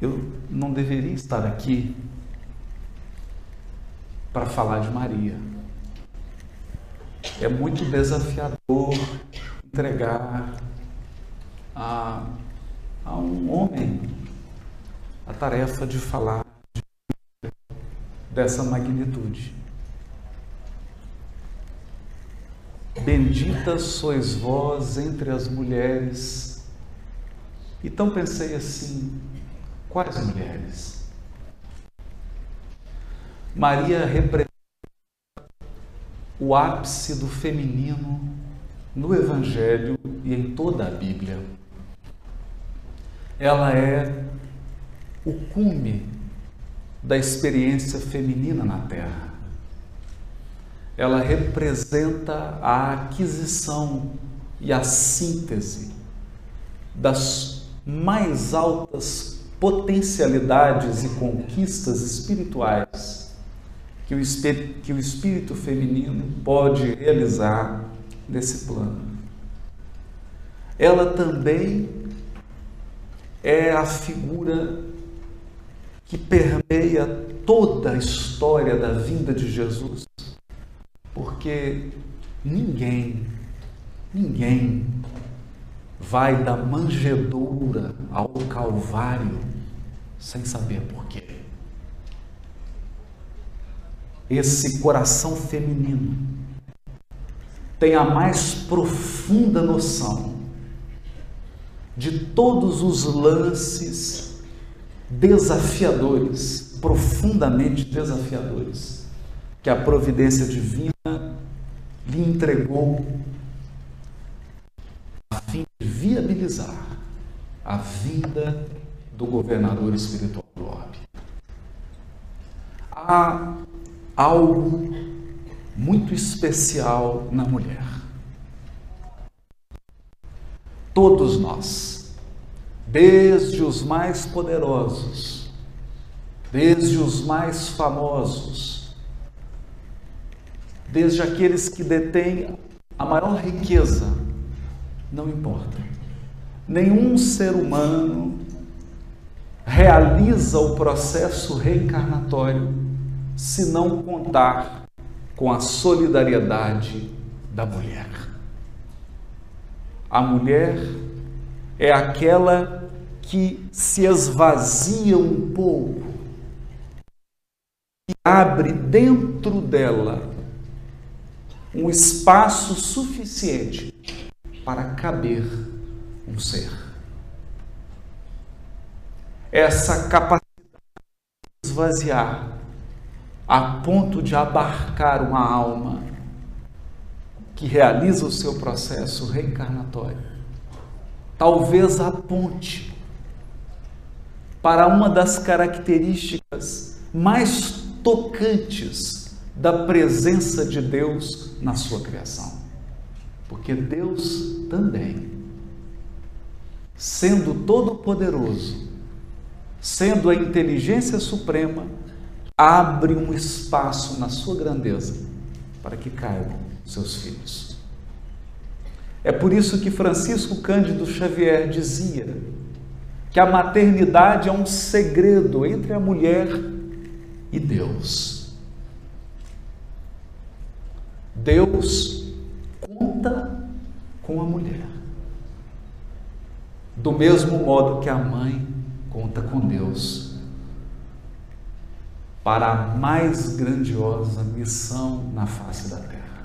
eu não deveria estar aqui para falar de Maria. É muito desafiador entregar a, a um homem a tarefa de falar de, dessa magnitude. Bendita sois vós entre as mulheres. Então pensei assim: quais mulheres? Maria representa o ápice do feminino no Evangelho e em toda a Bíblia. Ela é o cume da experiência feminina na Terra. Ela representa a aquisição e a síntese das mais altas potencialidades e conquistas espirituais que o, espírito, que o espírito feminino pode realizar nesse plano. Ela também é a figura que permeia toda a história da vinda de Jesus, porque ninguém, ninguém vai da manjedoura ao Calvário sem saber porquê esse coração feminino tem a mais profunda noção de todos os lances desafiadores, profundamente desafiadores, que a providência divina lhe entregou viabilizar a vinda do governador espiritual do orbe. A algo muito especial na mulher. Todos nós, desde os mais poderosos, desde os mais famosos, desde aqueles que detêm a maior riqueza, não importa. Nenhum ser humano realiza o processo reencarnatório se não contar com a solidariedade da mulher. A mulher é aquela que se esvazia um pouco e abre dentro dela um espaço suficiente para caber um ser. Essa capacidade de esvaziar a ponto de abarcar uma alma que realiza o seu processo reencarnatório. Talvez aponte para uma das características mais tocantes da presença de Deus na sua criação. Porque Deus também, sendo todo-poderoso, sendo a inteligência suprema, abre um espaço na sua grandeza para que caibam seus filhos. É por isso que Francisco Cândido Xavier dizia que a maternidade é um segredo entre a mulher e Deus. Deus conta com a mulher. Do mesmo modo que a mãe conta com Deus para a mais grandiosa missão na face da terra.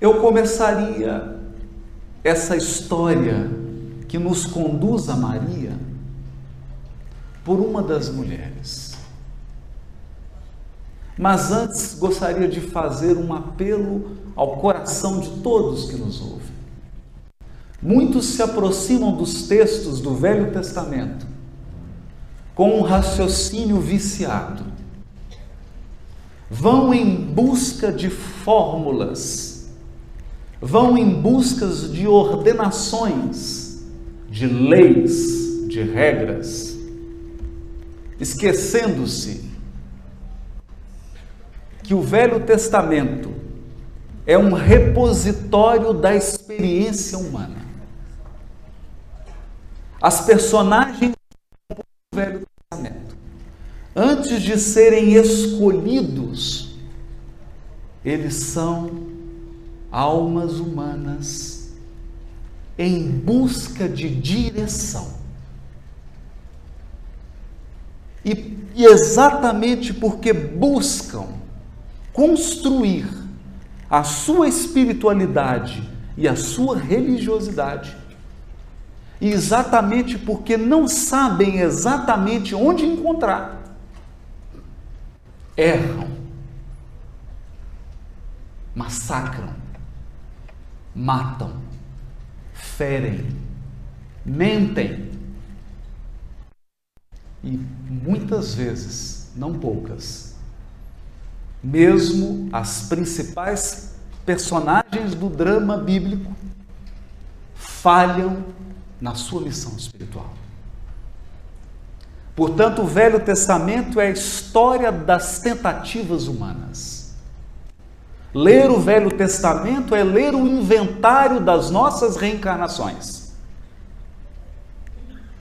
Eu começaria essa história que nos conduz a Maria por uma das mulheres. Mas antes gostaria de fazer um apelo ao coração de todos que nos ouvem. Muitos se aproximam dos textos do Velho Testamento com um raciocínio viciado. Vão em busca de fórmulas, vão em busca de ordenações, de leis, de regras, esquecendo-se que o Velho Testamento é um repositório da experiência humana. as personagens do Velho Testamento, antes de serem escolhidos, eles são almas humanas em busca de direção. E, e exatamente porque buscam construir a sua espiritualidade e a sua religiosidade, e exatamente porque não sabem exatamente onde encontrar, erram, massacram, matam, ferem, mentem. E muitas vezes, não poucas, mesmo as principais personagens do drama bíblico falham na sua missão espiritual. Portanto, o Velho Testamento é a história das tentativas humanas. Ler o Velho Testamento é ler o inventário das nossas reencarnações.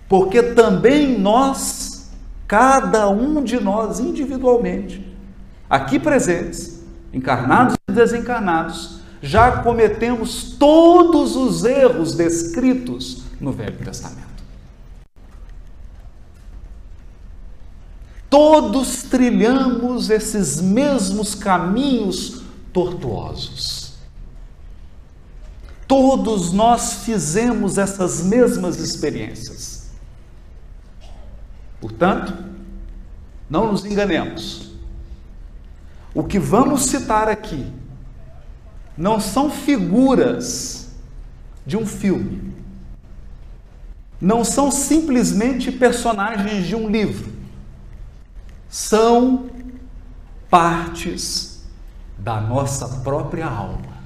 Porque também nós, cada um de nós individualmente, aqui presentes, encarnados e desencarnados, já cometemos todos os erros descritos no Velho Testamento. Todos trilhamos esses mesmos caminhos tortuosos. Todos nós fizemos essas mesmas experiências. Portanto, não nos enganemos. O que vamos citar aqui não são figuras de um filme não são simplesmente personagens de um livro, são partes da nossa própria alma.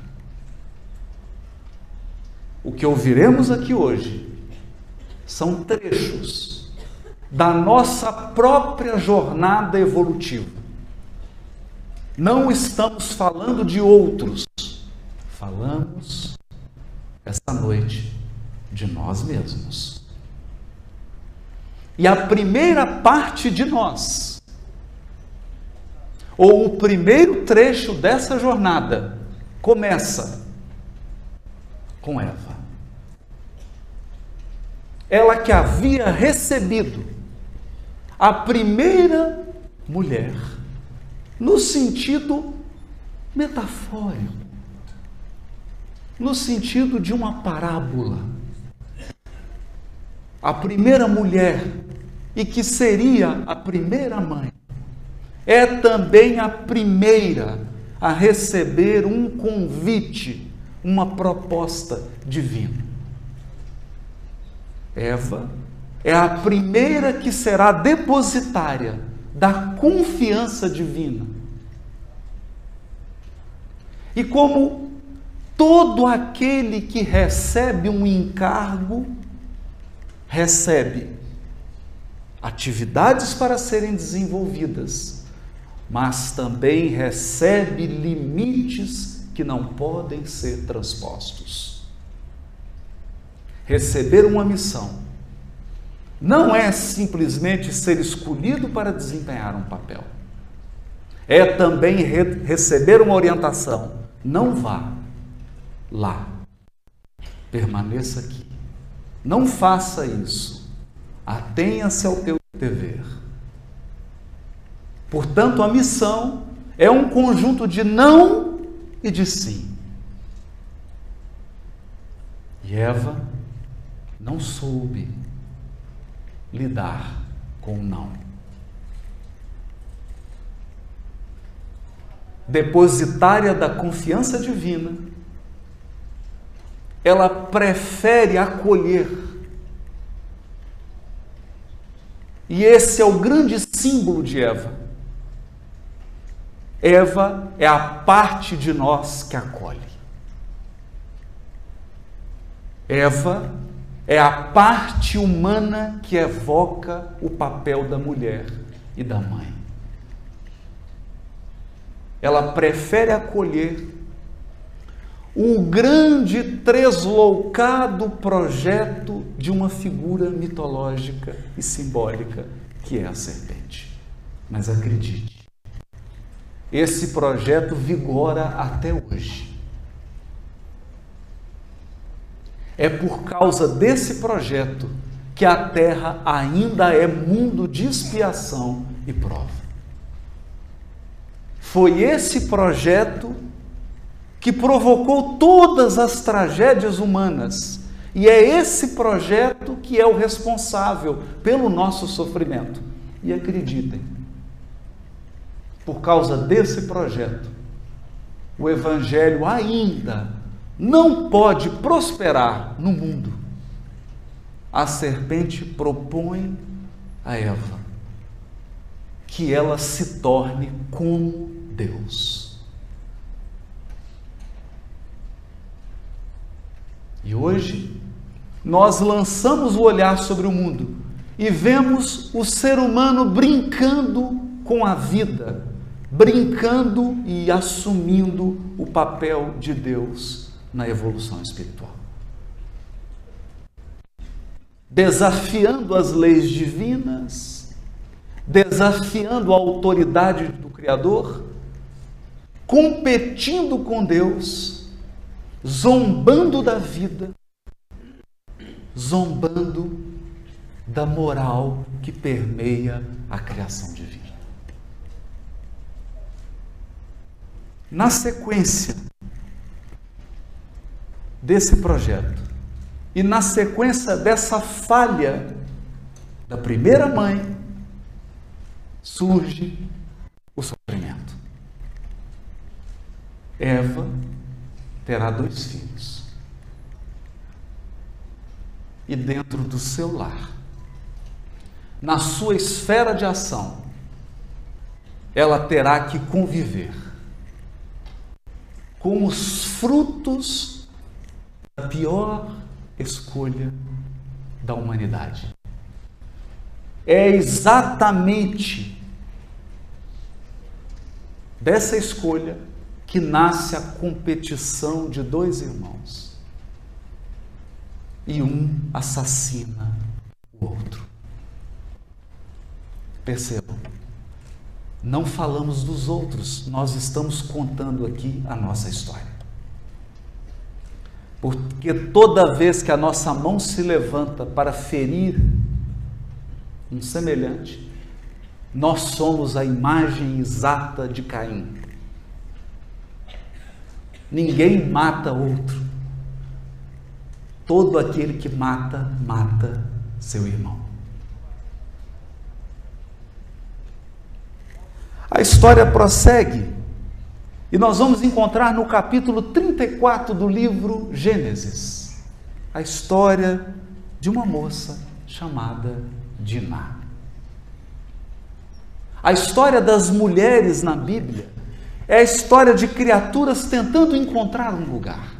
O que ouviremos aqui hoje são trechos da nossa própria jornada evolutiva. Não estamos falando de outros, falamos esta noite de nós mesmos. E a primeira parte de nós, ou o primeiro trecho dessa jornada, começa com Eva. Ela que havia recebido a primeira mulher, no sentido metafórico, no sentido de uma parábola. A primeira mulher e que seria a primeira mãe, é também a primeira a receber um convite, uma proposta divina. Eva é a primeira que será depositária da confiança divina. E como todo aquele que recebe um encargo, recebe atividades para serem desenvolvidas, mas também recebe limites que não podem ser transpostos. Receber uma missão não é simplesmente ser escolhido para desempenhar um papel. É também re receber uma orientação. Não vá lá. Permaneça aqui. Não faça isso Atenha-se ao teu dever. Portanto, a missão é um conjunto de não e de sim. E Eva não soube lidar com o não. Depositária da confiança divina, ela prefere acolher E esse é o grande símbolo de Eva. Eva é a parte de nós que acolhe. Eva é a parte humana que evoca o papel da mulher e da mãe. Ela prefere acolher o grande tresloucado projeto de uma figura mitológica e simbólica que é a serpente. Mas acredite, esse projeto vigora até hoje. É por causa desse projeto que a terra ainda é mundo de expiação e prova. Foi esse projeto que provocou todas as tragédias humanas. E é esse projeto que é o responsável pelo nosso sofrimento. E acreditem, por causa desse projeto, o Evangelho ainda não pode prosperar no mundo. A serpente propõe a Eva que ela se torne como Deus. E hoje, nós lançamos o olhar sobre o mundo e vemos o ser humano brincando com a vida, brincando e assumindo o papel de Deus na evolução espiritual. Desafiando as leis divinas, desafiando a autoridade do Criador, competindo com Deus zombando da vida, zombando da moral que permeia a criação divina. Na sequência desse projeto e na sequência dessa falha da primeira mãe, surge o sofrimento. Eva terá dois filhos. E dentro do seu lar, na sua esfera de ação, ela terá que conviver com os frutos da pior escolha da humanidade. É exatamente dessa escolha que nasce a competição de dois irmãos. E um assassina o outro. Percebam, não falamos dos outros, nós estamos contando aqui a nossa história. Porque toda vez que a nossa mão se levanta para ferir um semelhante, nós somos a imagem exata de Caim. Ninguém mata outro. Todo aquele que mata, mata seu irmão. A história prossegue e nós vamos encontrar no capítulo 34 do livro Gênesis a história de uma moça chamada Diná. A história das mulheres na Bíblia é a história de criaturas tentando encontrar um lugar.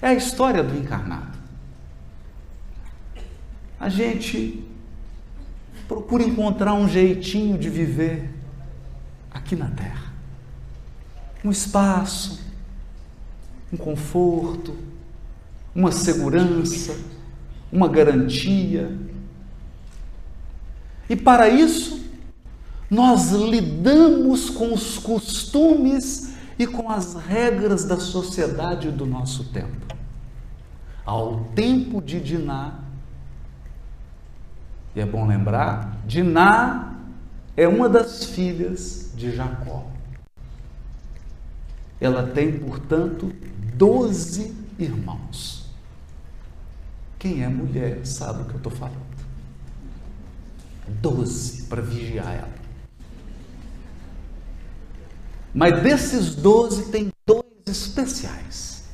É a história do encarnado. A gente procura encontrar um jeitinho de viver aqui na Terra. Um espaço, um conforto, uma segurança, uma garantia. E para isso, nós lidamos com os costumes e com as regras da sociedade do nosso tempo. Ao tempo de Diná, e é bom lembrar, Diná é uma das filhas de Jacó. Ela tem, portanto, doze irmãos. Quem é mulher sabe o que eu estou falando. Doze para vigiar ela. Mas desses doze tem dois especiais: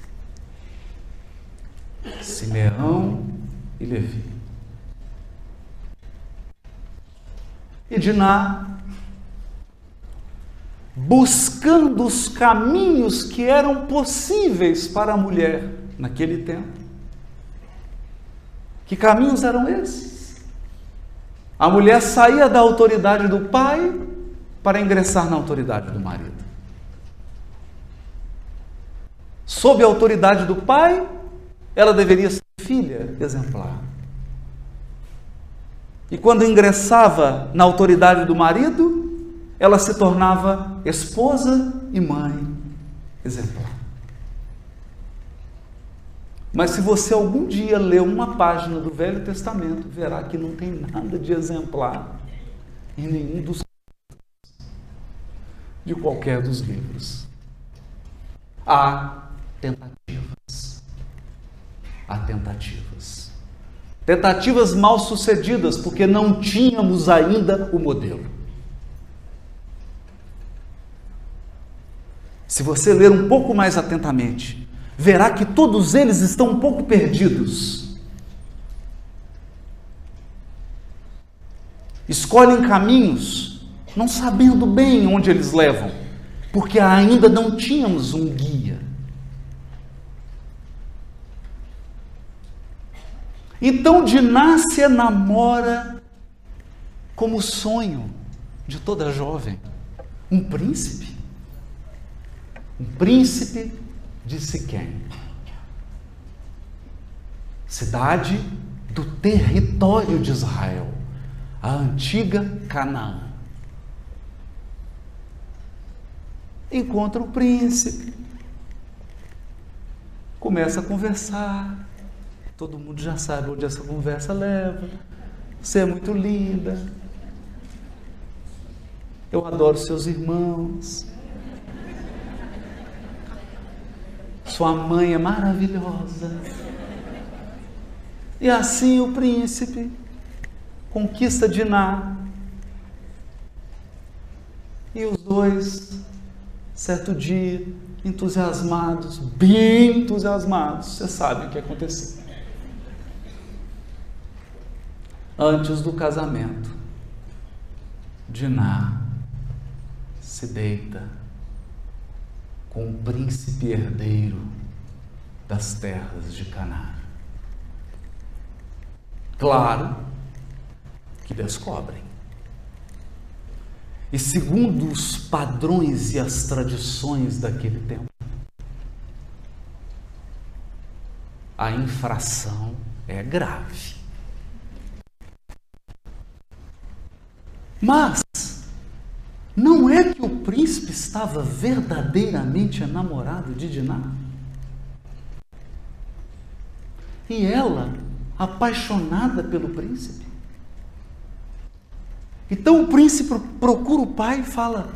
Simeão e Levi. E Diná, buscando os caminhos que eram possíveis para a mulher naquele tempo. Que caminhos eram esses? A mulher saía da autoridade do pai para ingressar na autoridade do marido. sob a autoridade do pai, ela deveria ser filha exemplar. E quando ingressava na autoridade do marido, ela se tornava esposa e mãe exemplar. Mas se você algum dia ler uma página do Velho Testamento, verá que não tem nada de exemplar em nenhum dos de qualquer dos livros. Há tentativas. Há tentativas. Tentativas mal sucedidas, porque não tínhamos ainda o modelo. Se você ler um pouco mais atentamente, verá que todos eles estão um pouco perdidos. Escolhem caminhos não sabendo bem onde eles levam, porque ainda não tínhamos um guia. Então Dinácia namora como sonho de toda jovem um príncipe. Um príncipe de Siquém. Cidade do território de Israel, a antiga Canaã. Encontra o príncipe, começa a conversar, todo mundo já sabe onde essa conversa leva. Você é muito linda. Eu adoro seus irmãos. Sua mãe é maravilhosa. E assim o príncipe conquista Diná. E os dois, certo dia, entusiasmados, bem entusiasmados, você sabe o que aconteceu. Antes do casamento, Diná se deita com o príncipe herdeiro das terras de Canaã. Claro que descobrem. E segundo os padrões e as tradições daquele tempo, a infração é grave. Mas que o príncipe estava verdadeiramente enamorado de Diná? E ela, apaixonada pelo príncipe? Então o príncipe procura o pai e fala: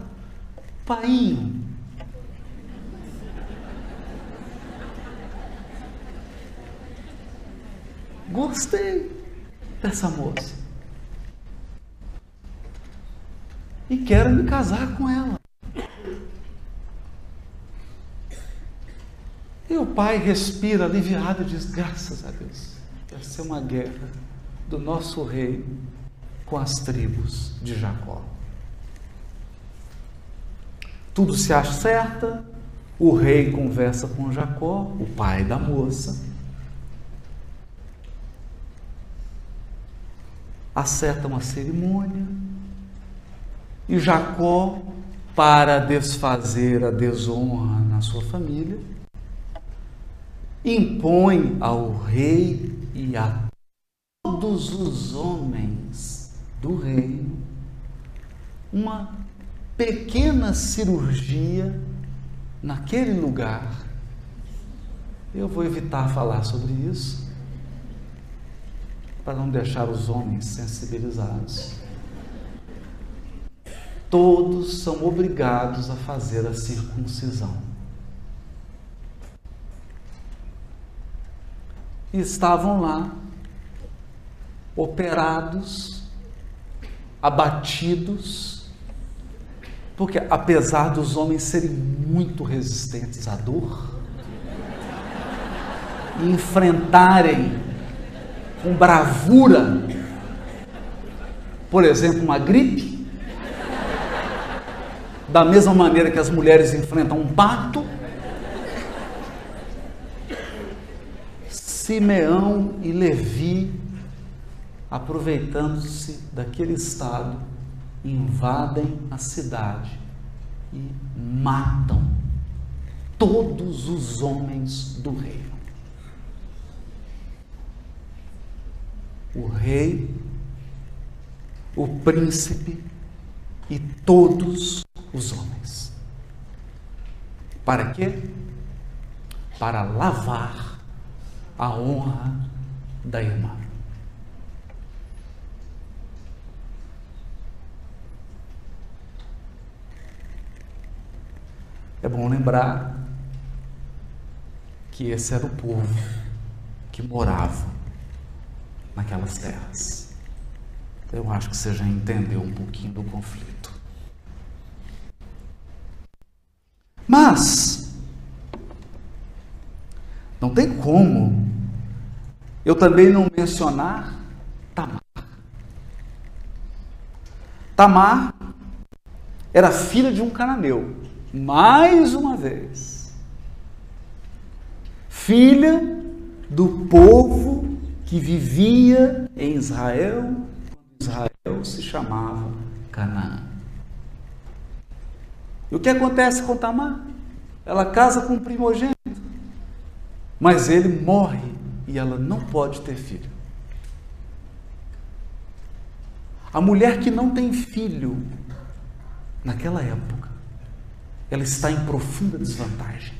Painho, gostei dessa moça. E quero me casar com ela. E o pai respira aliviado e diz: graças a Deus, vai ser uma guerra do nosso rei com as tribos de Jacó. Tudo se acerta, o rei conversa com Jacó, o pai da moça. Acerta uma cerimônia, e Jacó, para desfazer a desonra na sua família, impõe ao rei e a todos os homens do reino uma pequena cirurgia naquele lugar. Eu vou evitar falar sobre isso para não deixar os homens sensibilizados todos são obrigados a fazer a circuncisão. E estavam lá, operados, abatidos, porque apesar dos homens serem muito resistentes à dor, e enfrentarem com bravura, por exemplo, uma gripe, da mesma maneira que as mulheres enfrentam um parto, Simeão e Levi, aproveitando-se daquele estado, invadem a cidade e matam todos os homens do reino. O rei, o príncipe e todos os homens. Para quê? Para lavar a honra da irmã. É bom lembrar que esse era o povo que morava naquelas terras. Eu acho que você já entendeu um pouquinho do conflito. Mas, não tem como eu também não mencionar Tamar. Tamar era filha de um cananeu mais uma vez, filha do povo que vivia em Israel, Israel se chamava Canaã. E o que acontece com Tamar? Ela casa com um primogênito, mas ele morre e ela não pode ter filho. A mulher que não tem filho, naquela época, ela está em profunda desvantagem.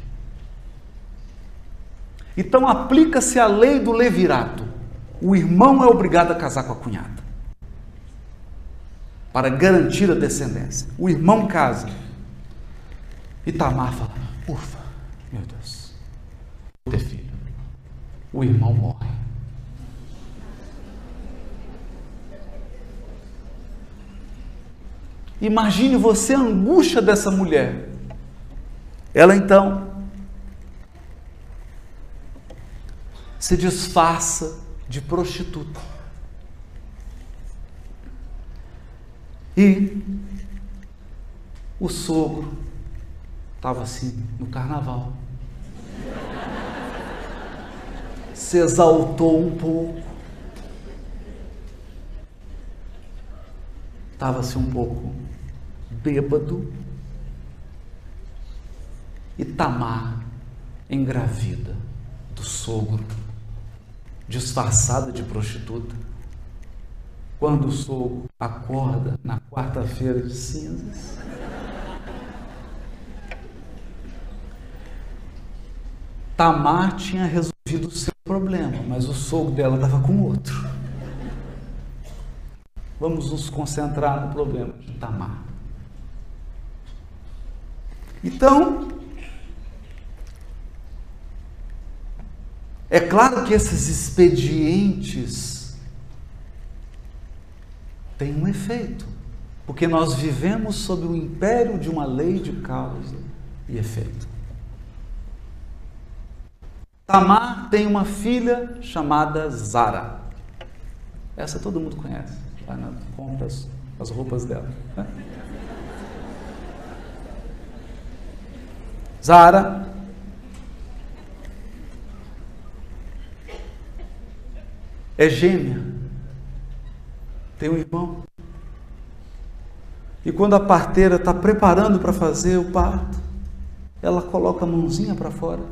Então aplica-se a lei do levirato. O irmão é obrigado a casar com a cunhada para garantir a descendência. O irmão casa. E Tamar fala: Ufa, meu Deus, vou ter filho. O irmão morre. Imagine você a angústia dessa mulher. Ela então se disfarça de prostituta. E o sogro estava assim no carnaval. Se exaltou um pouco. Estava-se um pouco bêbado e Tamar engravida do sogro, disfarçada de prostituta. Quando o sogro acorda na quarta-feira de cinzas, Tamar tinha resolvido o seu problema, mas o sogro dela estava com outro. Vamos nos concentrar no problema de Tamar. Então, É claro que esses expedientes têm um efeito, porque nós vivemos sob o império de uma lei de causa e efeito. Tamar tem uma filha chamada Zara. Essa todo mundo conhece. Vai na compra as, as roupas dela. Né? Zara é gêmea, tem um irmão. E quando a parteira está preparando para fazer o parto, ela coloca a mãozinha para fora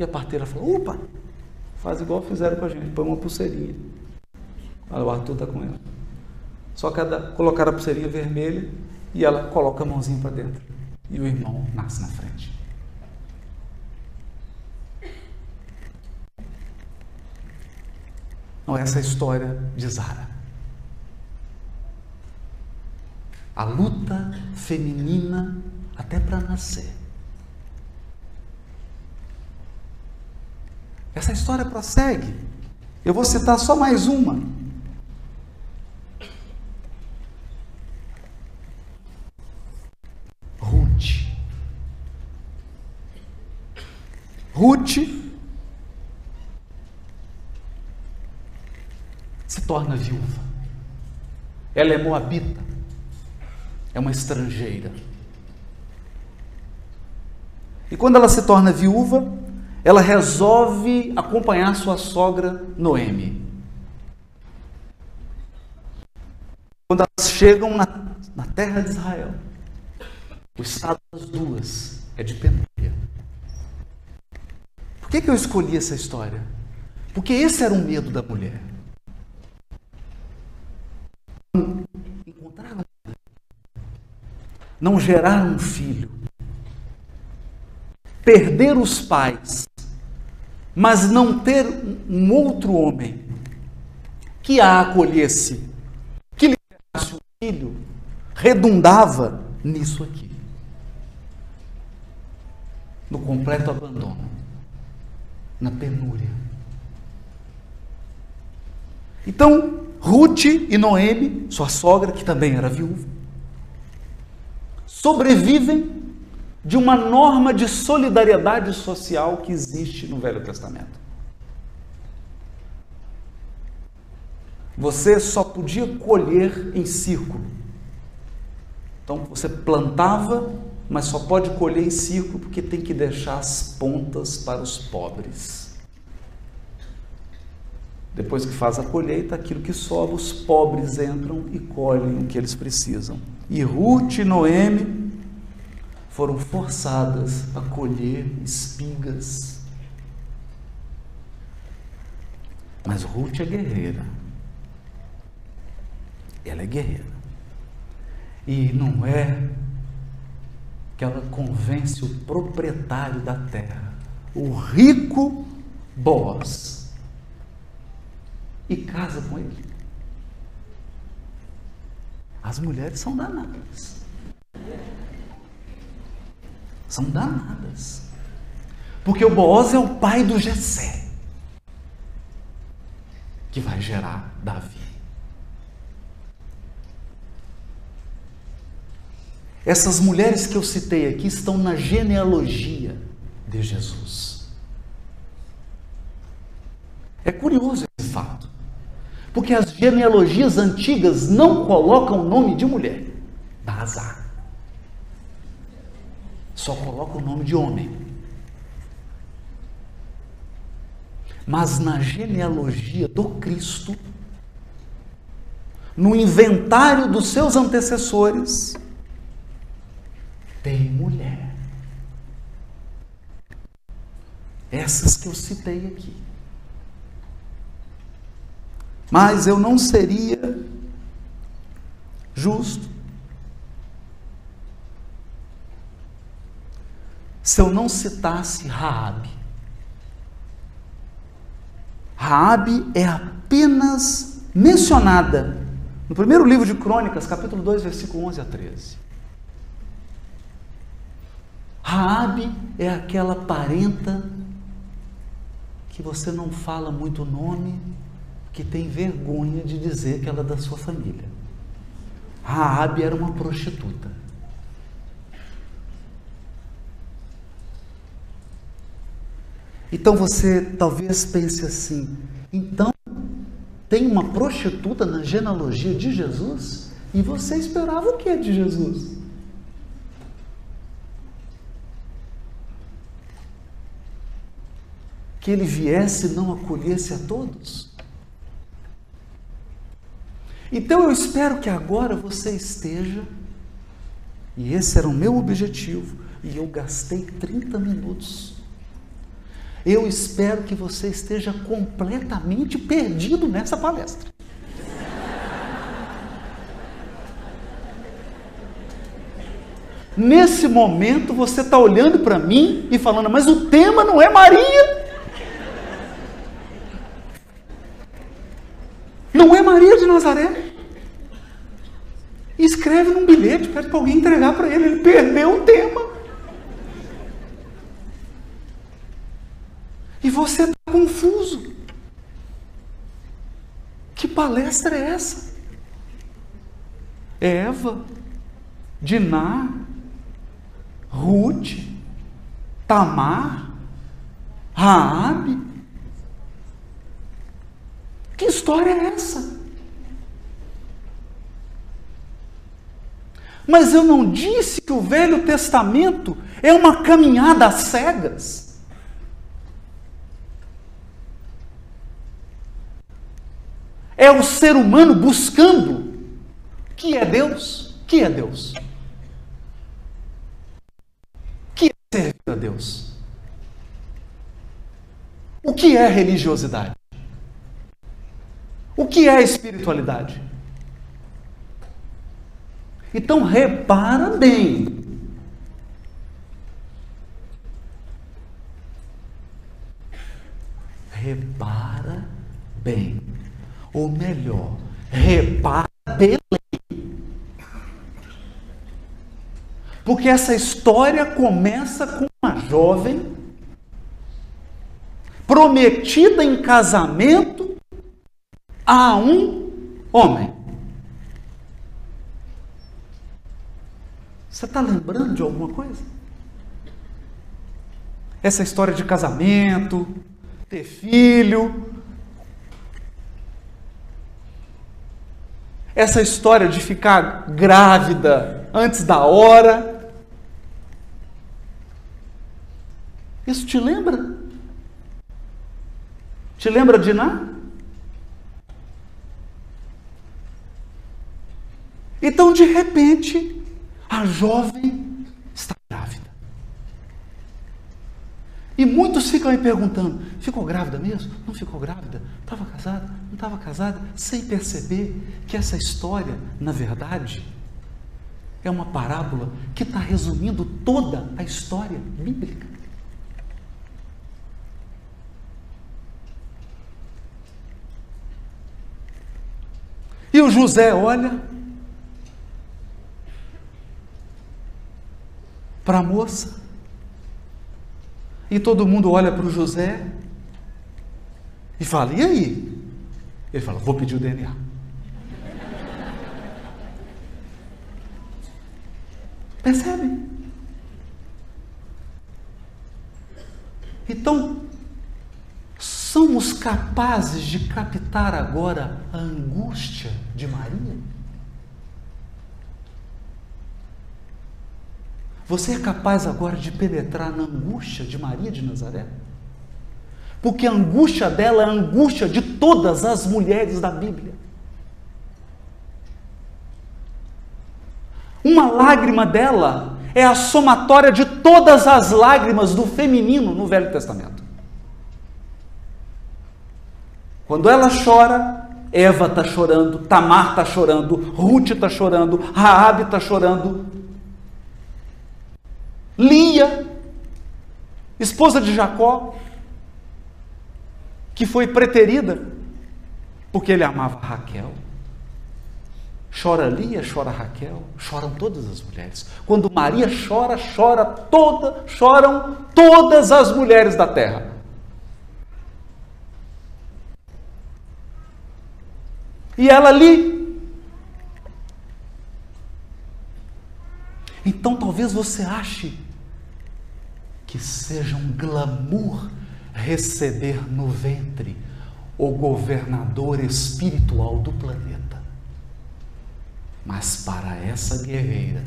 e a parteira fala: opa, faz igual fizeram com a gente, põe uma pulseirinha. Olha, o Arthur está com ela. Só que colocar a pulseirinha vermelha e ela coloca a mãozinha para dentro. E o irmão nasce na frente. Não, essa é a história de Zara. A luta feminina até para nascer. Essa história prossegue. Eu vou citar só mais uma. Ruth. Ruth se torna viúva. Ela é moabita, é uma estrangeira. E quando ela se torna viúva, ela resolve acompanhar sua sogra Noemi. Quando elas chegam na, na terra de Israel, o estado das duas é de penúria. Por que, que eu escolhi essa história? Porque esse era o medo da mulher. Encontrar não gerar um filho, perder os pais, mas não ter um outro homem que a acolhesse, que lhe desse um filho, redundava nisso aqui no completo abandono, na penúria. Então, Ruth e Noemi, sua sogra, que também era viúva, sobrevivem de uma norma de solidariedade social que existe no Velho Testamento. Você só podia colher em círculo. Então você plantava, mas só pode colher em círculo porque tem que deixar as pontas para os pobres. Depois que faz a colheita, aquilo que sobra, os pobres entram e colhem o que eles precisam. E Ruth e Noemi foram forçadas a colher espigas. Mas Ruth é guerreira. Ela é guerreira. E não é que ela convence o proprietário da terra, o rico Boaz e casa com ele. As mulheres são danadas. São danadas. Porque o Boaz é o pai do Jessé, que vai gerar Davi. Essas mulheres que eu citei aqui estão na genealogia de Jesus. É curioso esse fato. Porque as genealogias antigas não colocam o nome de mulher. Dá azar. Só coloca o nome de homem. Mas na genealogia do Cristo, no inventário dos seus antecessores, tem mulher. Essas que eu citei aqui. Mas eu não seria justo se eu não citasse Raabe. Raabe é apenas mencionada no primeiro livro de Crônicas, capítulo 2, versículo 11 a 13. Raabe é aquela parenta que você não fala muito o nome, que tem vergonha de dizer que ela é da sua família. Raabe era uma prostituta. Então você talvez pense assim: então tem uma prostituta na genealogia de Jesus? E você esperava o que de Jesus? Que ele viesse e não acolhesse a todos? Então eu espero que agora você esteja, e esse era o meu objetivo, e eu gastei 30 minutos. Eu espero que você esteja completamente perdido nessa palestra. Nesse momento você está olhando para mim e falando, mas o tema não é Maria. Não é Maria de Nazaré. Escreve num bilhete, pede para alguém entregar para ele. Ele perdeu o tema. Você está confuso. Que palestra é essa? Eva, Diná, Ruth, Tamar, Raabe, que história é essa? Mas eu não disse que o Velho Testamento é uma caminhada às cegas. É o ser humano buscando que é Deus, que é Deus. Que é servir a Deus. O que é religiosidade? O que é espiritualidade? Então repara bem. Repara bem. Ou melhor, repara bem. Porque essa história começa com uma jovem prometida em casamento a um homem. Você está lembrando de alguma coisa? Essa história de casamento, ter filho, essa história de ficar grávida antes da hora. Isso te lembra? Te lembra de Ná? Então, de repente, a jovem está grávida. E muitos ficam aí perguntando: ficou grávida mesmo? Não ficou grávida? Estava casada? Não estava casada? Sem perceber que essa história, na verdade, é uma parábola que está resumindo toda a história bíblica. E o José olha para a moça. E todo mundo olha para o José e fala: E aí? Ele fala: Vou pedir o DNA. Percebe? Então, somos capazes de captar agora a angústia de Maria? Você é capaz agora de penetrar na angústia de Maria de Nazaré? Porque a angústia dela é a angústia de todas as mulheres da Bíblia. Uma lágrima dela é a somatória de todas as lágrimas do feminino no Velho Testamento. Quando ela chora, Eva está chorando, Tamar está chorando, Ruth está chorando, Raabe está chorando, Lia, esposa de Jacó, que foi preterida porque ele amava Raquel. Chora Lia, chora Raquel, choram todas as mulheres. Quando Maria chora, chora toda, choram todas as mulheres da terra. E ela ali Então talvez você ache que seja um glamour receber no ventre o governador espiritual do planeta. Mas para essa guerreira,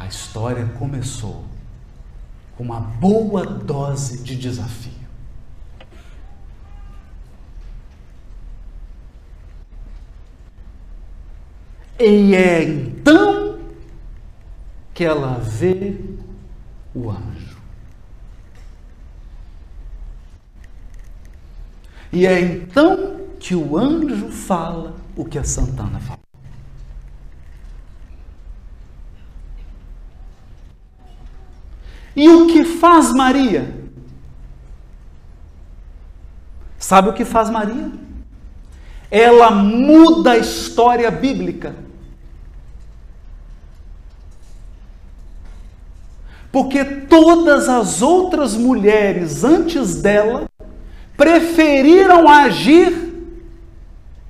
a história começou com uma boa dose de desafio. E é então que ela vê o anjo. E é então que o anjo fala o que a Santana fala. E o que faz Maria? Sabe o que faz Maria? Ela muda a história bíblica. Porque todas as outras mulheres antes dela preferiram agir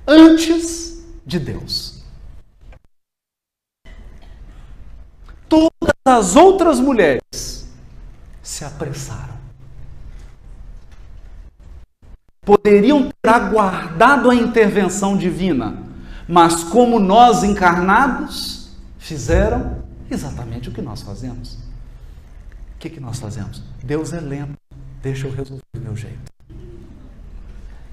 antes de Deus. Todas as outras mulheres se apressaram. Poderiam ter aguardado a intervenção divina, mas como nós encarnados, fizeram exatamente o que nós fazemos que, que nós fazemos? Deus é lento, deixa eu resolver do meu jeito.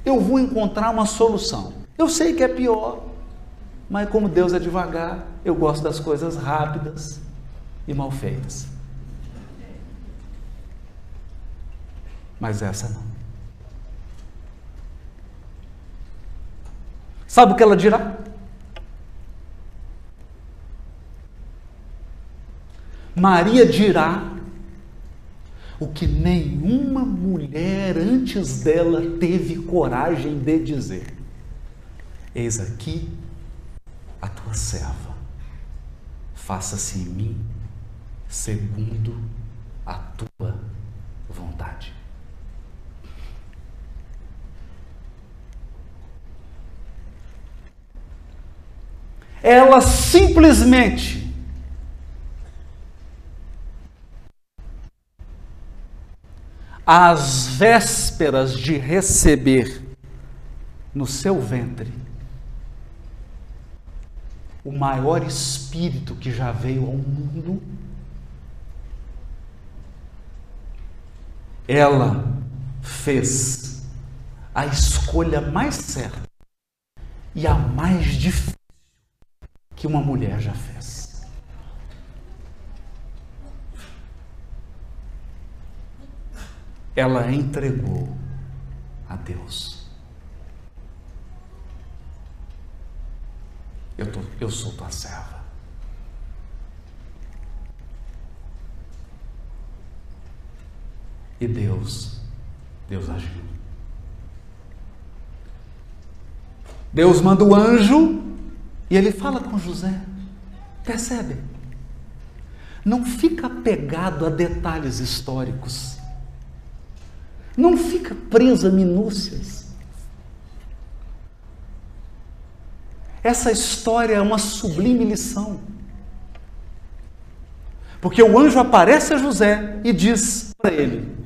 Eu vou encontrar uma solução. Eu sei que é pior, mas como Deus é devagar, eu gosto das coisas rápidas e mal feitas. mas essa não. Sabe o que ela dirá? Maria dirá o que nenhuma mulher antes dela teve coragem de dizer: Eis aqui a tua serva, faça-se em mim segundo a tua vontade. Ela simplesmente às vésperas de receber no seu ventre o maior espírito que já veio ao mundo, ela fez a escolha mais certa e a mais difícil que uma mulher já fez. Ela entregou a Deus. Eu, tô, eu sou tua serva. E Deus, Deus agiu. Deus manda o anjo e ele fala com José. Percebe? Não fica pegado a detalhes históricos. Não fica preso a minúcias. Essa história é uma sublime lição. Porque o anjo aparece a José e diz para ele: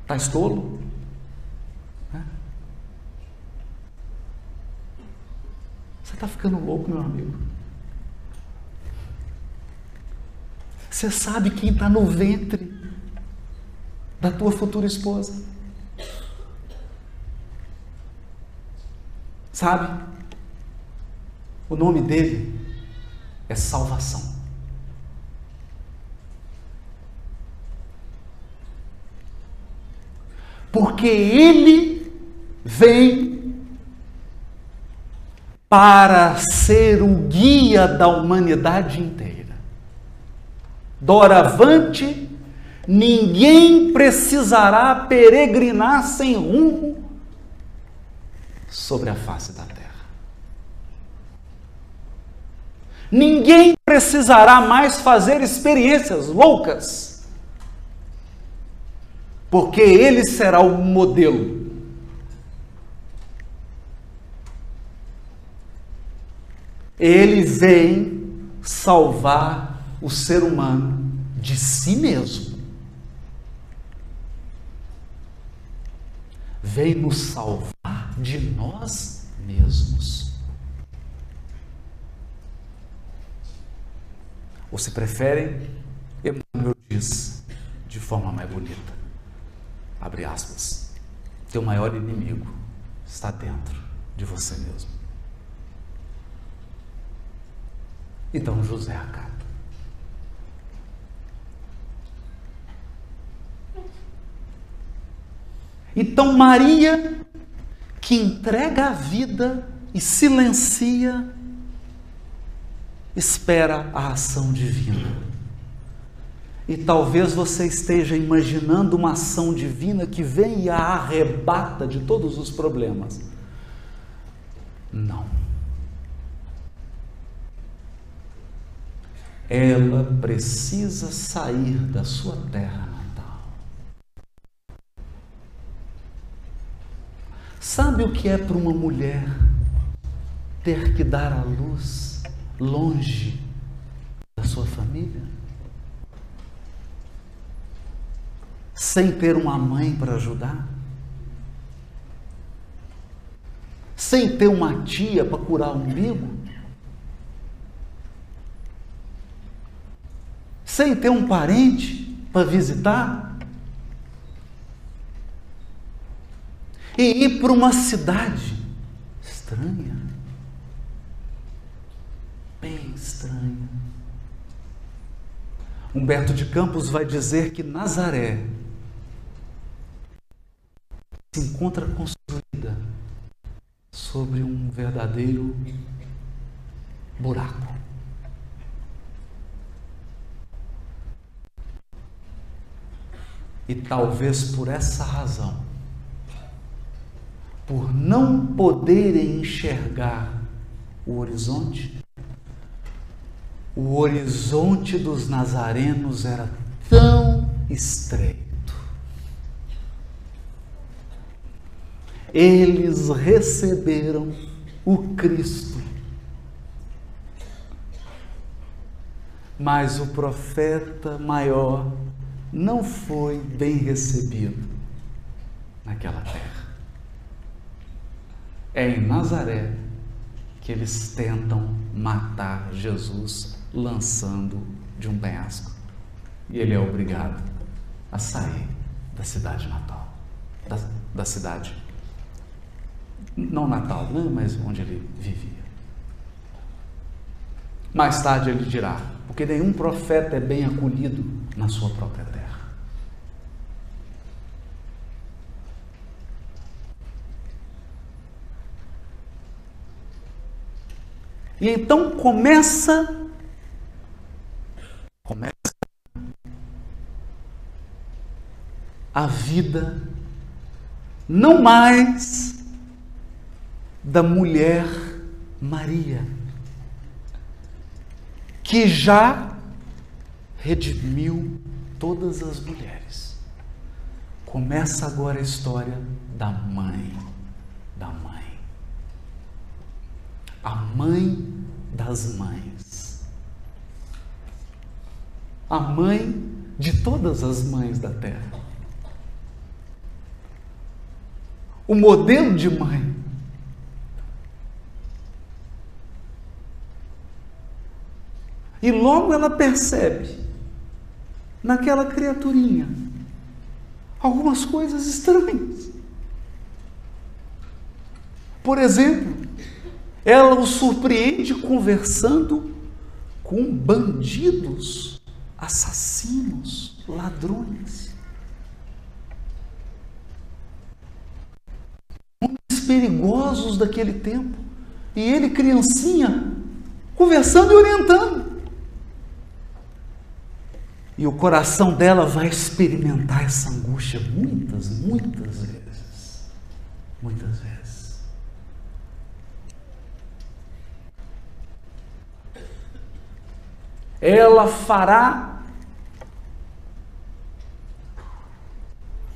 Estás tolo? Você está ficando louco, meu amigo. Você sabe quem está no ventre da tua futura esposa? Sabe? O nome dele é salvação. Porque ele vem para ser o guia da humanidade inteira. Doravante, ninguém precisará peregrinar sem rumo sobre a face da terra. Ninguém precisará mais fazer experiências loucas, porque ele será o modelo Ele vem salvar o ser humano de si mesmo. Vem nos salvar de nós mesmos. Ou se preferem, Emmanuel diz de forma mais bonita, abre aspas, teu maior inimigo está dentro de você mesmo. Então José acata. Então Maria, que entrega a vida e silencia, espera a ação divina. E talvez você esteja imaginando uma ação divina que vem e a arrebata de todos os problemas. Não. ela precisa sair da sua terra natal. Sabe o que é para uma mulher ter que dar a luz longe da sua família? Sem ter uma mãe para ajudar? Sem ter uma tia para curar o umbigo? sem ter um parente para visitar? E ir para uma cidade estranha, bem estranha, Humberto de Campos vai dizer que Nazaré se encontra construída sobre um verdadeiro buraco. E talvez por essa razão, por não poderem enxergar o horizonte, o horizonte dos nazarenos era tão estreito. Eles receberam o Cristo. Mas o profeta maior não foi bem recebido naquela terra. É em Nazaré que eles tentam matar Jesus lançando de um penhasco. E ele é obrigado a sair da cidade natal, da, da cidade, não natal, né, mas onde ele vivia. Mais tarde ele dirá: porque nenhum profeta é bem acolhido na sua própria terra. E então começa começa a vida não mais da mulher Maria, que já redimiu todas as mulheres. Começa agora a história da mãe, da mãe. A mãe das mães. A mãe de todas as mães da terra. O modelo de mãe. E logo ela percebe naquela criaturinha algumas coisas estranhas. Por exemplo, ela o surpreende conversando com bandidos, assassinos, ladrões. Homens perigosos daquele tempo. E ele, criancinha, conversando e orientando. E o coração dela vai experimentar essa angústia muitas, muitas vezes. Muitas vezes. Ela fará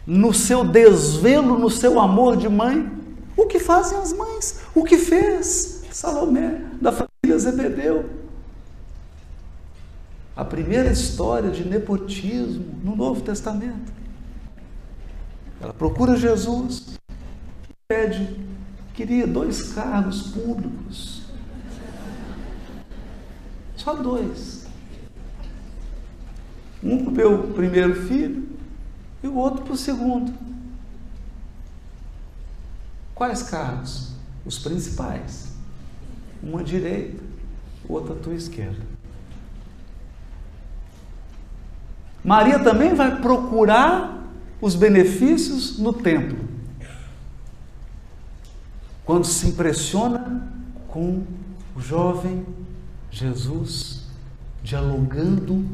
no seu desvelo, no seu amor de mãe, o que fazem as mães, o que fez Salomé da família Zebedeu. A primeira história de nepotismo no Novo Testamento. Ela procura Jesus, pede, queria dois cargos públicos. Só dois. Um para o meu primeiro filho e o outro para o segundo. Quais cargos? Os principais. Uma à direita, outra à tua esquerda. Maria também vai procurar os benefícios no templo. Quando se impressiona com o jovem Jesus dialogando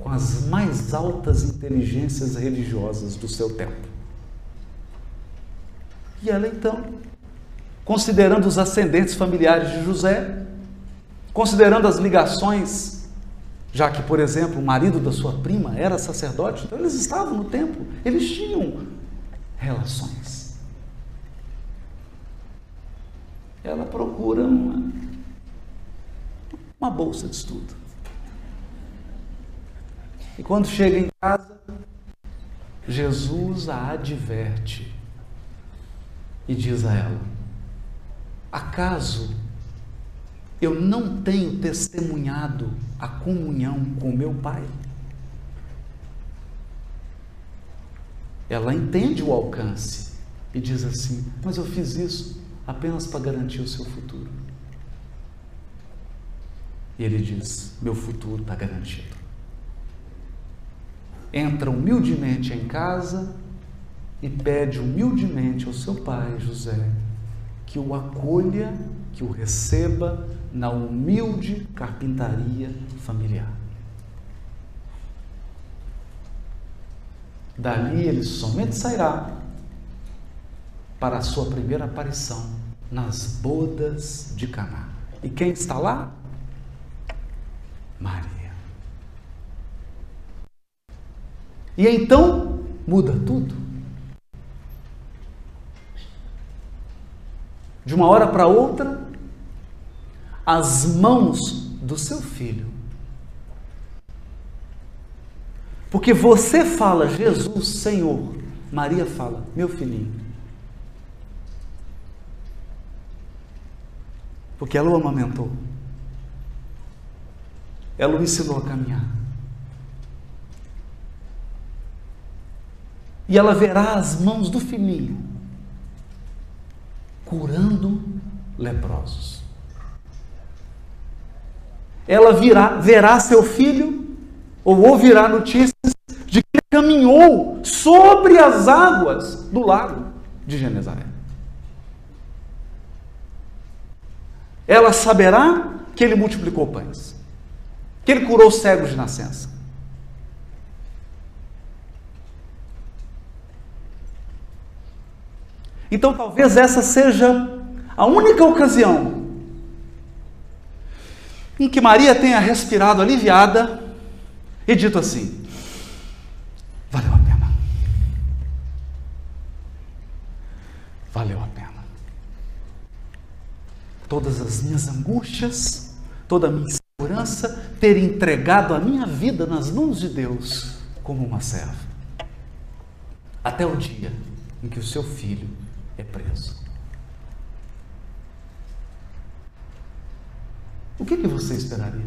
com as mais altas inteligências religiosas do seu tempo. E ela então, considerando os ascendentes familiares de José, considerando as ligações, já que, por exemplo, o marido da sua prima era sacerdote, então eles estavam no templo, eles tinham relações. Ela procura uma, uma bolsa de estudo. E quando chega em casa, Jesus a adverte e diz a ela: Acaso eu não tenho testemunhado a comunhão com meu Pai? Ela entende o alcance e diz assim: Mas eu fiz isso apenas para garantir o seu futuro. E ele diz: Meu futuro está garantido. Entra humildemente em casa e pede humildemente ao seu pai, José, que o acolha, que o receba na humilde carpintaria familiar. Dali ele somente sairá para a sua primeira aparição nas bodas de Caná. E quem está lá? Maria. E então muda tudo. De uma hora para outra, as mãos do seu filho. Porque você fala Jesus, Senhor, Maria fala, meu filhinho. Porque ela o amamentou. Ela o ensinou a caminhar. E ela verá as mãos do filhinho curando leprosos. Ela virá, verá seu filho ou ouvirá notícias de que ele caminhou sobre as águas do lago de Genezaré. ela saberá que ele multiplicou pães, que ele curou cegos de nascença. Então talvez essa seja a única ocasião em que Maria tenha respirado aliviada e dito assim: valeu a pena. Valeu a pena todas as minhas angústias, toda a minha insegurança, ter entregado a minha vida nas mãos de Deus como uma serva. Até o dia em que o seu filho é preso. O que, que você esperaria?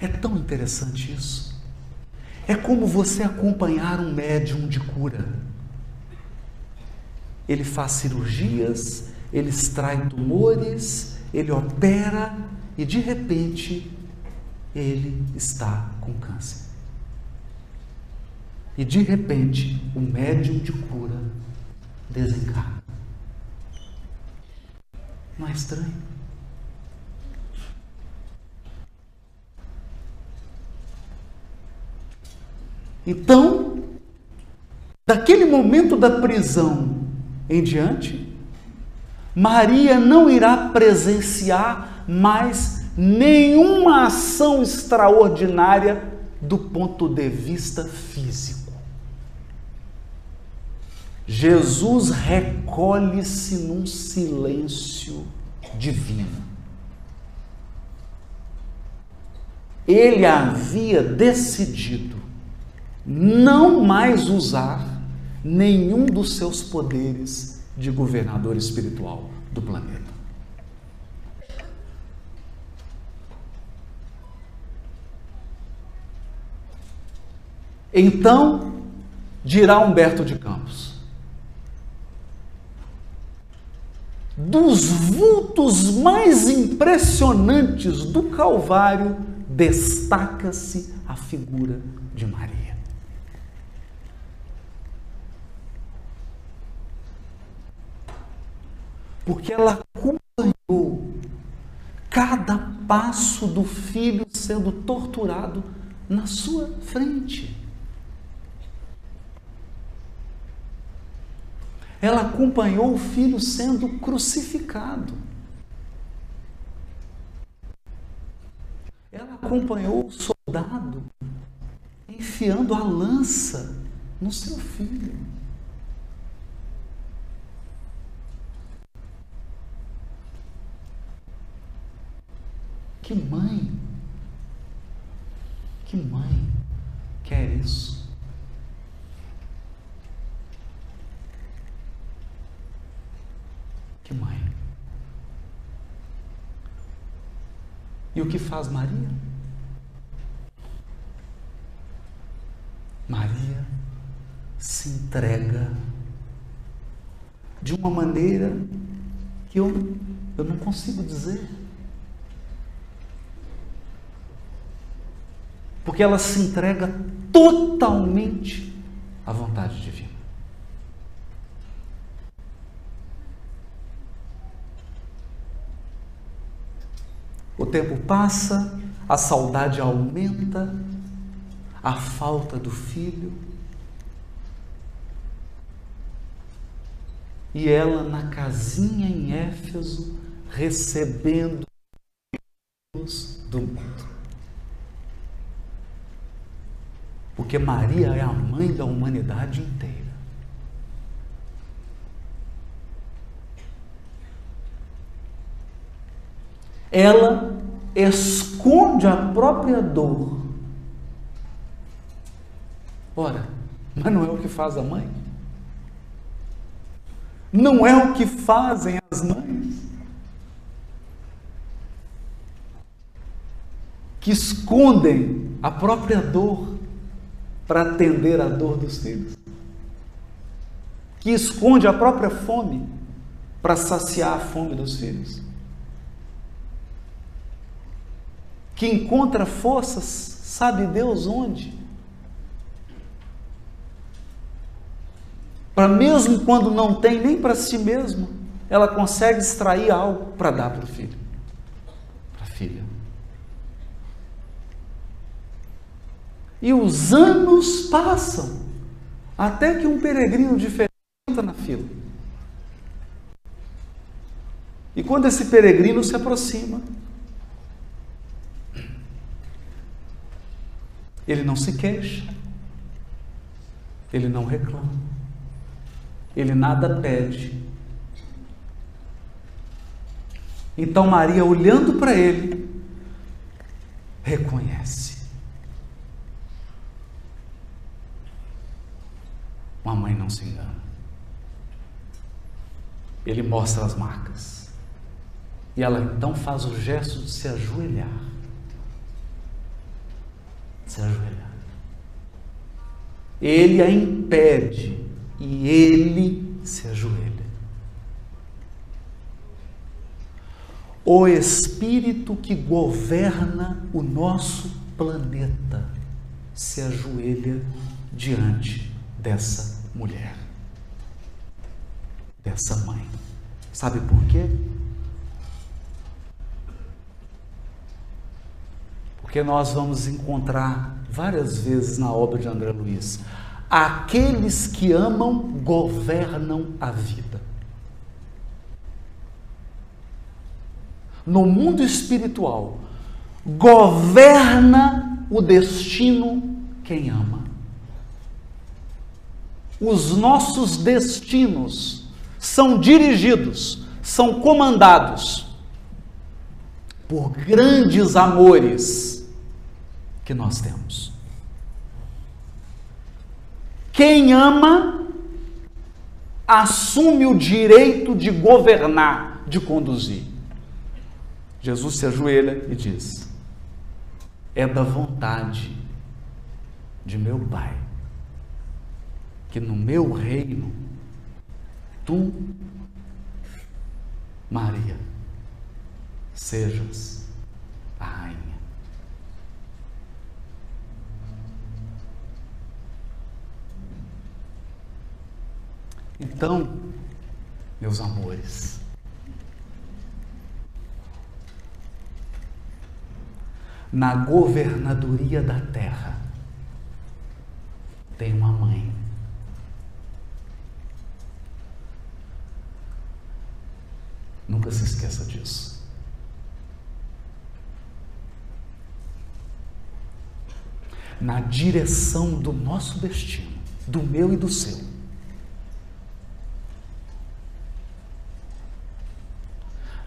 É tão interessante isso. É como você acompanhar um médium de cura. Ele faz cirurgias, ele extrai tumores, ele opera e de repente ele está com câncer. E de repente o médium de cura desencarna. Não é estranho? Então, daquele momento da prisão em diante, Maria não irá presenciar mais nenhuma ação extraordinária do ponto de vista físico. Jesus recolhe-se num silêncio divino. Ele havia decidido não mais usar nenhum dos seus poderes de governador espiritual do planeta. Então, dirá Humberto de Campos, dos vultos mais impressionantes do Calvário, destaca-se a figura de Maria. porque ela acompanhou cada passo do filho sendo torturado na sua frente. Ela acompanhou o filho sendo crucificado. Ela acompanhou o soldado enfiando a lança no seu filho. Que mãe, que mãe quer isso? que mãe. E o que faz Maria? Maria se entrega de uma maneira que eu, eu não consigo dizer. Porque ela se entrega totalmente à vontade divina. O tempo passa, a saudade aumenta, a falta do filho. E ela na casinha em Éfeso, recebendo do mundo. Porque Maria é a mãe da humanidade inteira. Ela esconde a própria dor. Ora, mas não é o que faz a mãe? Não é o que fazem as mães? Que escondem a própria dor para atender a dor dos filhos. Que esconde a própria fome para saciar a fome dos filhos. Que encontra forças, sabe Deus onde? Para mesmo quando não tem nem para si mesmo, ela consegue extrair algo para dar para o filho, para a filha. E os anos passam até que um peregrino diferente entra na fila. E quando esse peregrino se aproxima, ele não se queixa, ele não reclama ele nada pede. Então Maria, olhando para ele, reconhece. Uma mãe não se engana. Ele mostra as marcas. E ela então faz o gesto de se ajoelhar. Se ajoelhar. Ele a impede e ele se ajoelha. O Espírito que governa o nosso planeta se ajoelha diante dessa mulher, dessa mãe. Sabe por quê? Porque nós vamos encontrar várias vezes na obra de André Luiz Aqueles que amam governam a vida. No mundo espiritual, governa o destino quem ama. Os nossos destinos são dirigidos, são comandados por grandes amores que nós temos. Quem ama assume o direito de governar, de conduzir. Jesus se ajoelha e diz: É da vontade de meu Pai que no meu reino tu, Maria, sejas a rainha. Então, meus amores, na governadoria da terra tem uma mãe. Nunca se esqueça disso. Na direção do nosso destino, do meu e do seu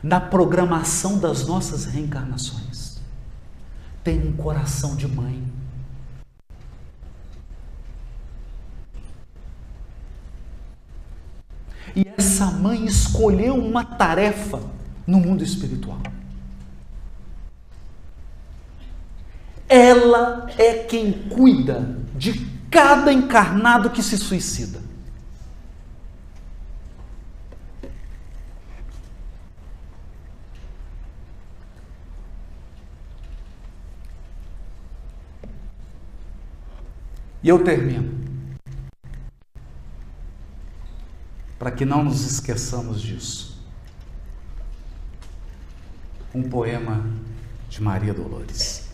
na programação das nossas reencarnações. Tem um coração de mãe. E essa mãe escolheu uma tarefa no mundo espiritual. Ela é quem cuida de cada encarnado que se suicida. E eu termino. Para que não nos esqueçamos disso. Um poema de Maria Dolores.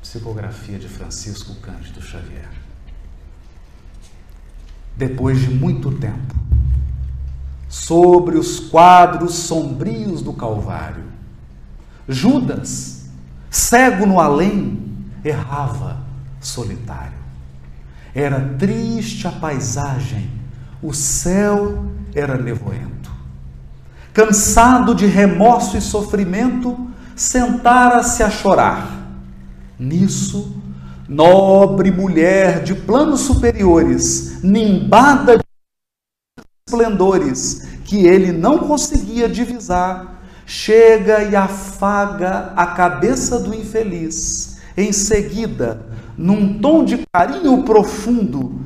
Psicografia de Francisco Cândido Xavier. Depois de muito tempo, sobre os quadros sombrios do Calvário, Judas, cego no além, errava solitário. Era triste a paisagem, o céu era nevoento. Cansado de remorso e sofrimento, sentara-se a chorar. Nisso, nobre mulher de planos superiores, nimbada de esplendores que ele não conseguia divisar, chega e afaga a cabeça do infeliz. Em seguida, num tom de carinho profundo,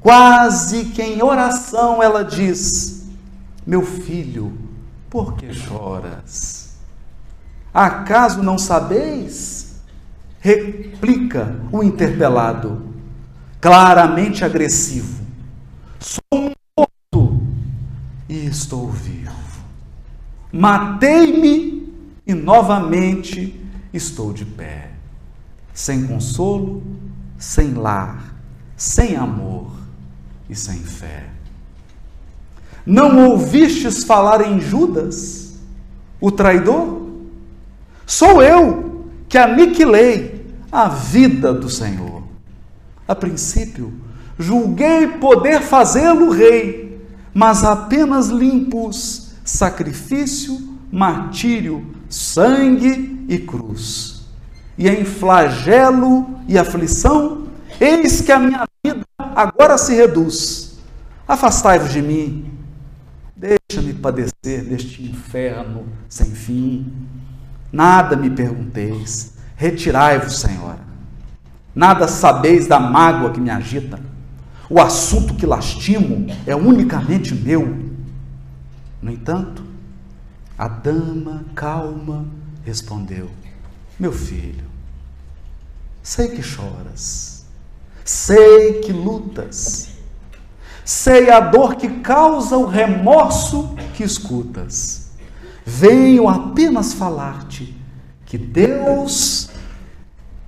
quase que em oração, ela diz: Meu filho, por que choras? Acaso não sabeis? Replica o interpelado, claramente agressivo: Sou morto e estou vivo. Matei-me e novamente estou de pé sem consolo, sem lar, sem amor e sem fé. Não ouvistes falar em Judas, o traidor? Sou eu que aniquilei a vida do Senhor. A princípio, julguei poder fazê-lo rei, mas apenas limpos sacrifício, martírio, sangue e cruz e em flagelo e aflição, eis que a minha vida agora se reduz. Afastai-vos de mim, deixa-me padecer deste inferno sem fim. Nada me pergunteis, retirai-vos, Senhora. Nada sabeis da mágoa que me agita. O assunto que lastimo é unicamente meu. No entanto, a dama calma respondeu: meu filho, sei que choras, sei que lutas, sei a dor que causa o remorso que escutas. Venho apenas falar-te que Deus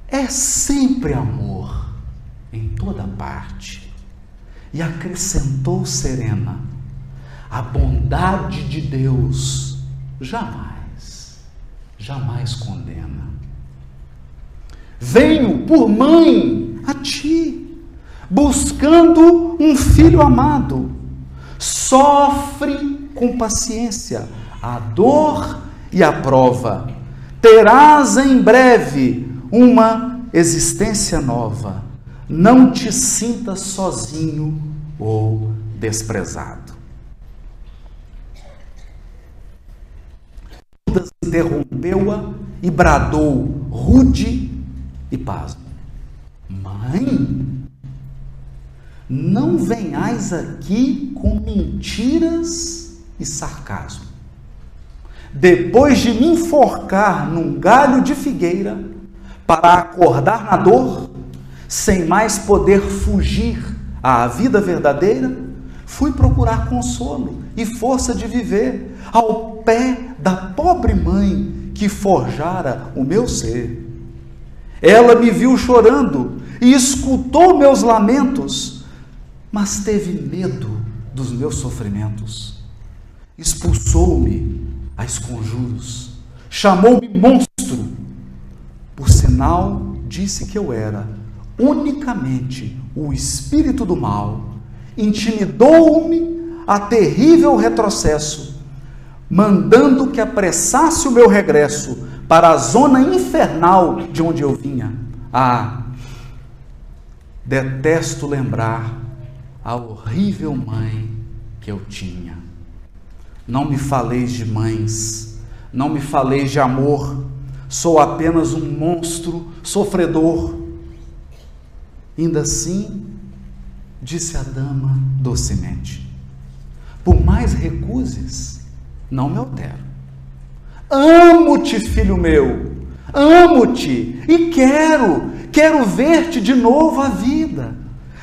é sempre amor em toda parte. E acrescentou serena: a bondade de Deus jamais, jamais condena. Venho por mãe a ti, buscando um filho amado. Sofre com paciência a dor e a prova. Terás em breve uma existência nova. Não te sintas sozinho ou desprezado. Judas interrompeu-a e bradou rude e pasmo. Mãe, não venhais aqui com mentiras e sarcasmo. Depois de me enforcar num galho de figueira para acordar na dor, sem mais poder fugir à vida verdadeira, fui procurar consolo e força de viver ao pé da pobre mãe que forjara o meu ser. Ela me viu chorando e escutou meus lamentos, mas teve medo dos meus sofrimentos. Expulsou-me a esconjuros, chamou-me monstro. Por sinal, disse que eu era unicamente o espírito do mal, intimidou-me a terrível retrocesso, mandando que apressasse o meu regresso para a zona infernal de onde eu vinha. Ah, detesto lembrar a horrível mãe que eu tinha. Não me faleis de mães, não me faleis de amor, sou apenas um monstro sofredor. Ainda assim, disse a dama docemente: Por mais recuses, não me altero. Amo-te, filho meu, amo-te e quero Quero ver-te de novo à vida,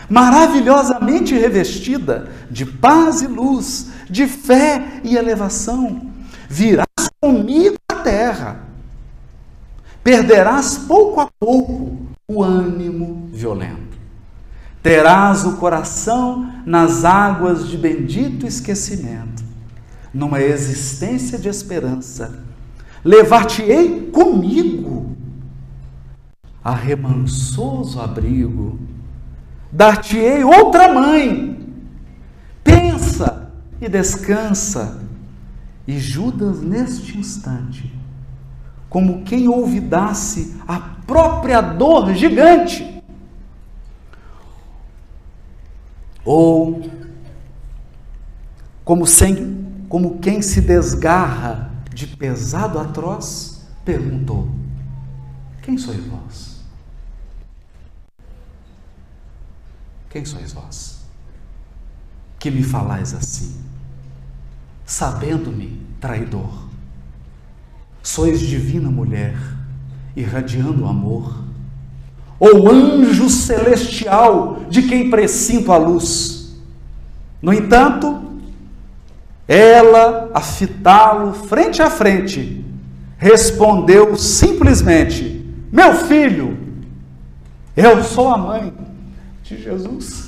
maravilhosamente revestida de paz e luz, de fé e elevação. Virás comigo à terra. Perderás pouco a pouco o ânimo violento. Terás o coração nas águas de bendito esquecimento, numa existência de esperança. Levar-te-ei comigo a remansoso abrigo. Dar-te-ei outra mãe. Pensa e descansa. E Judas, neste instante, como quem ouvidasse a própria dor gigante, ou como, sem, como quem se desgarra de pesado atroz, perguntou: Quem sois vós? Quem sois vós? Que me falais assim, sabendo-me traidor. Sois divina mulher, irradiando amor, ou anjo celestial de quem presinto a luz. No entanto, ela, a fitá-lo frente a frente, respondeu simplesmente: Meu filho, eu sou a mãe de Jesus.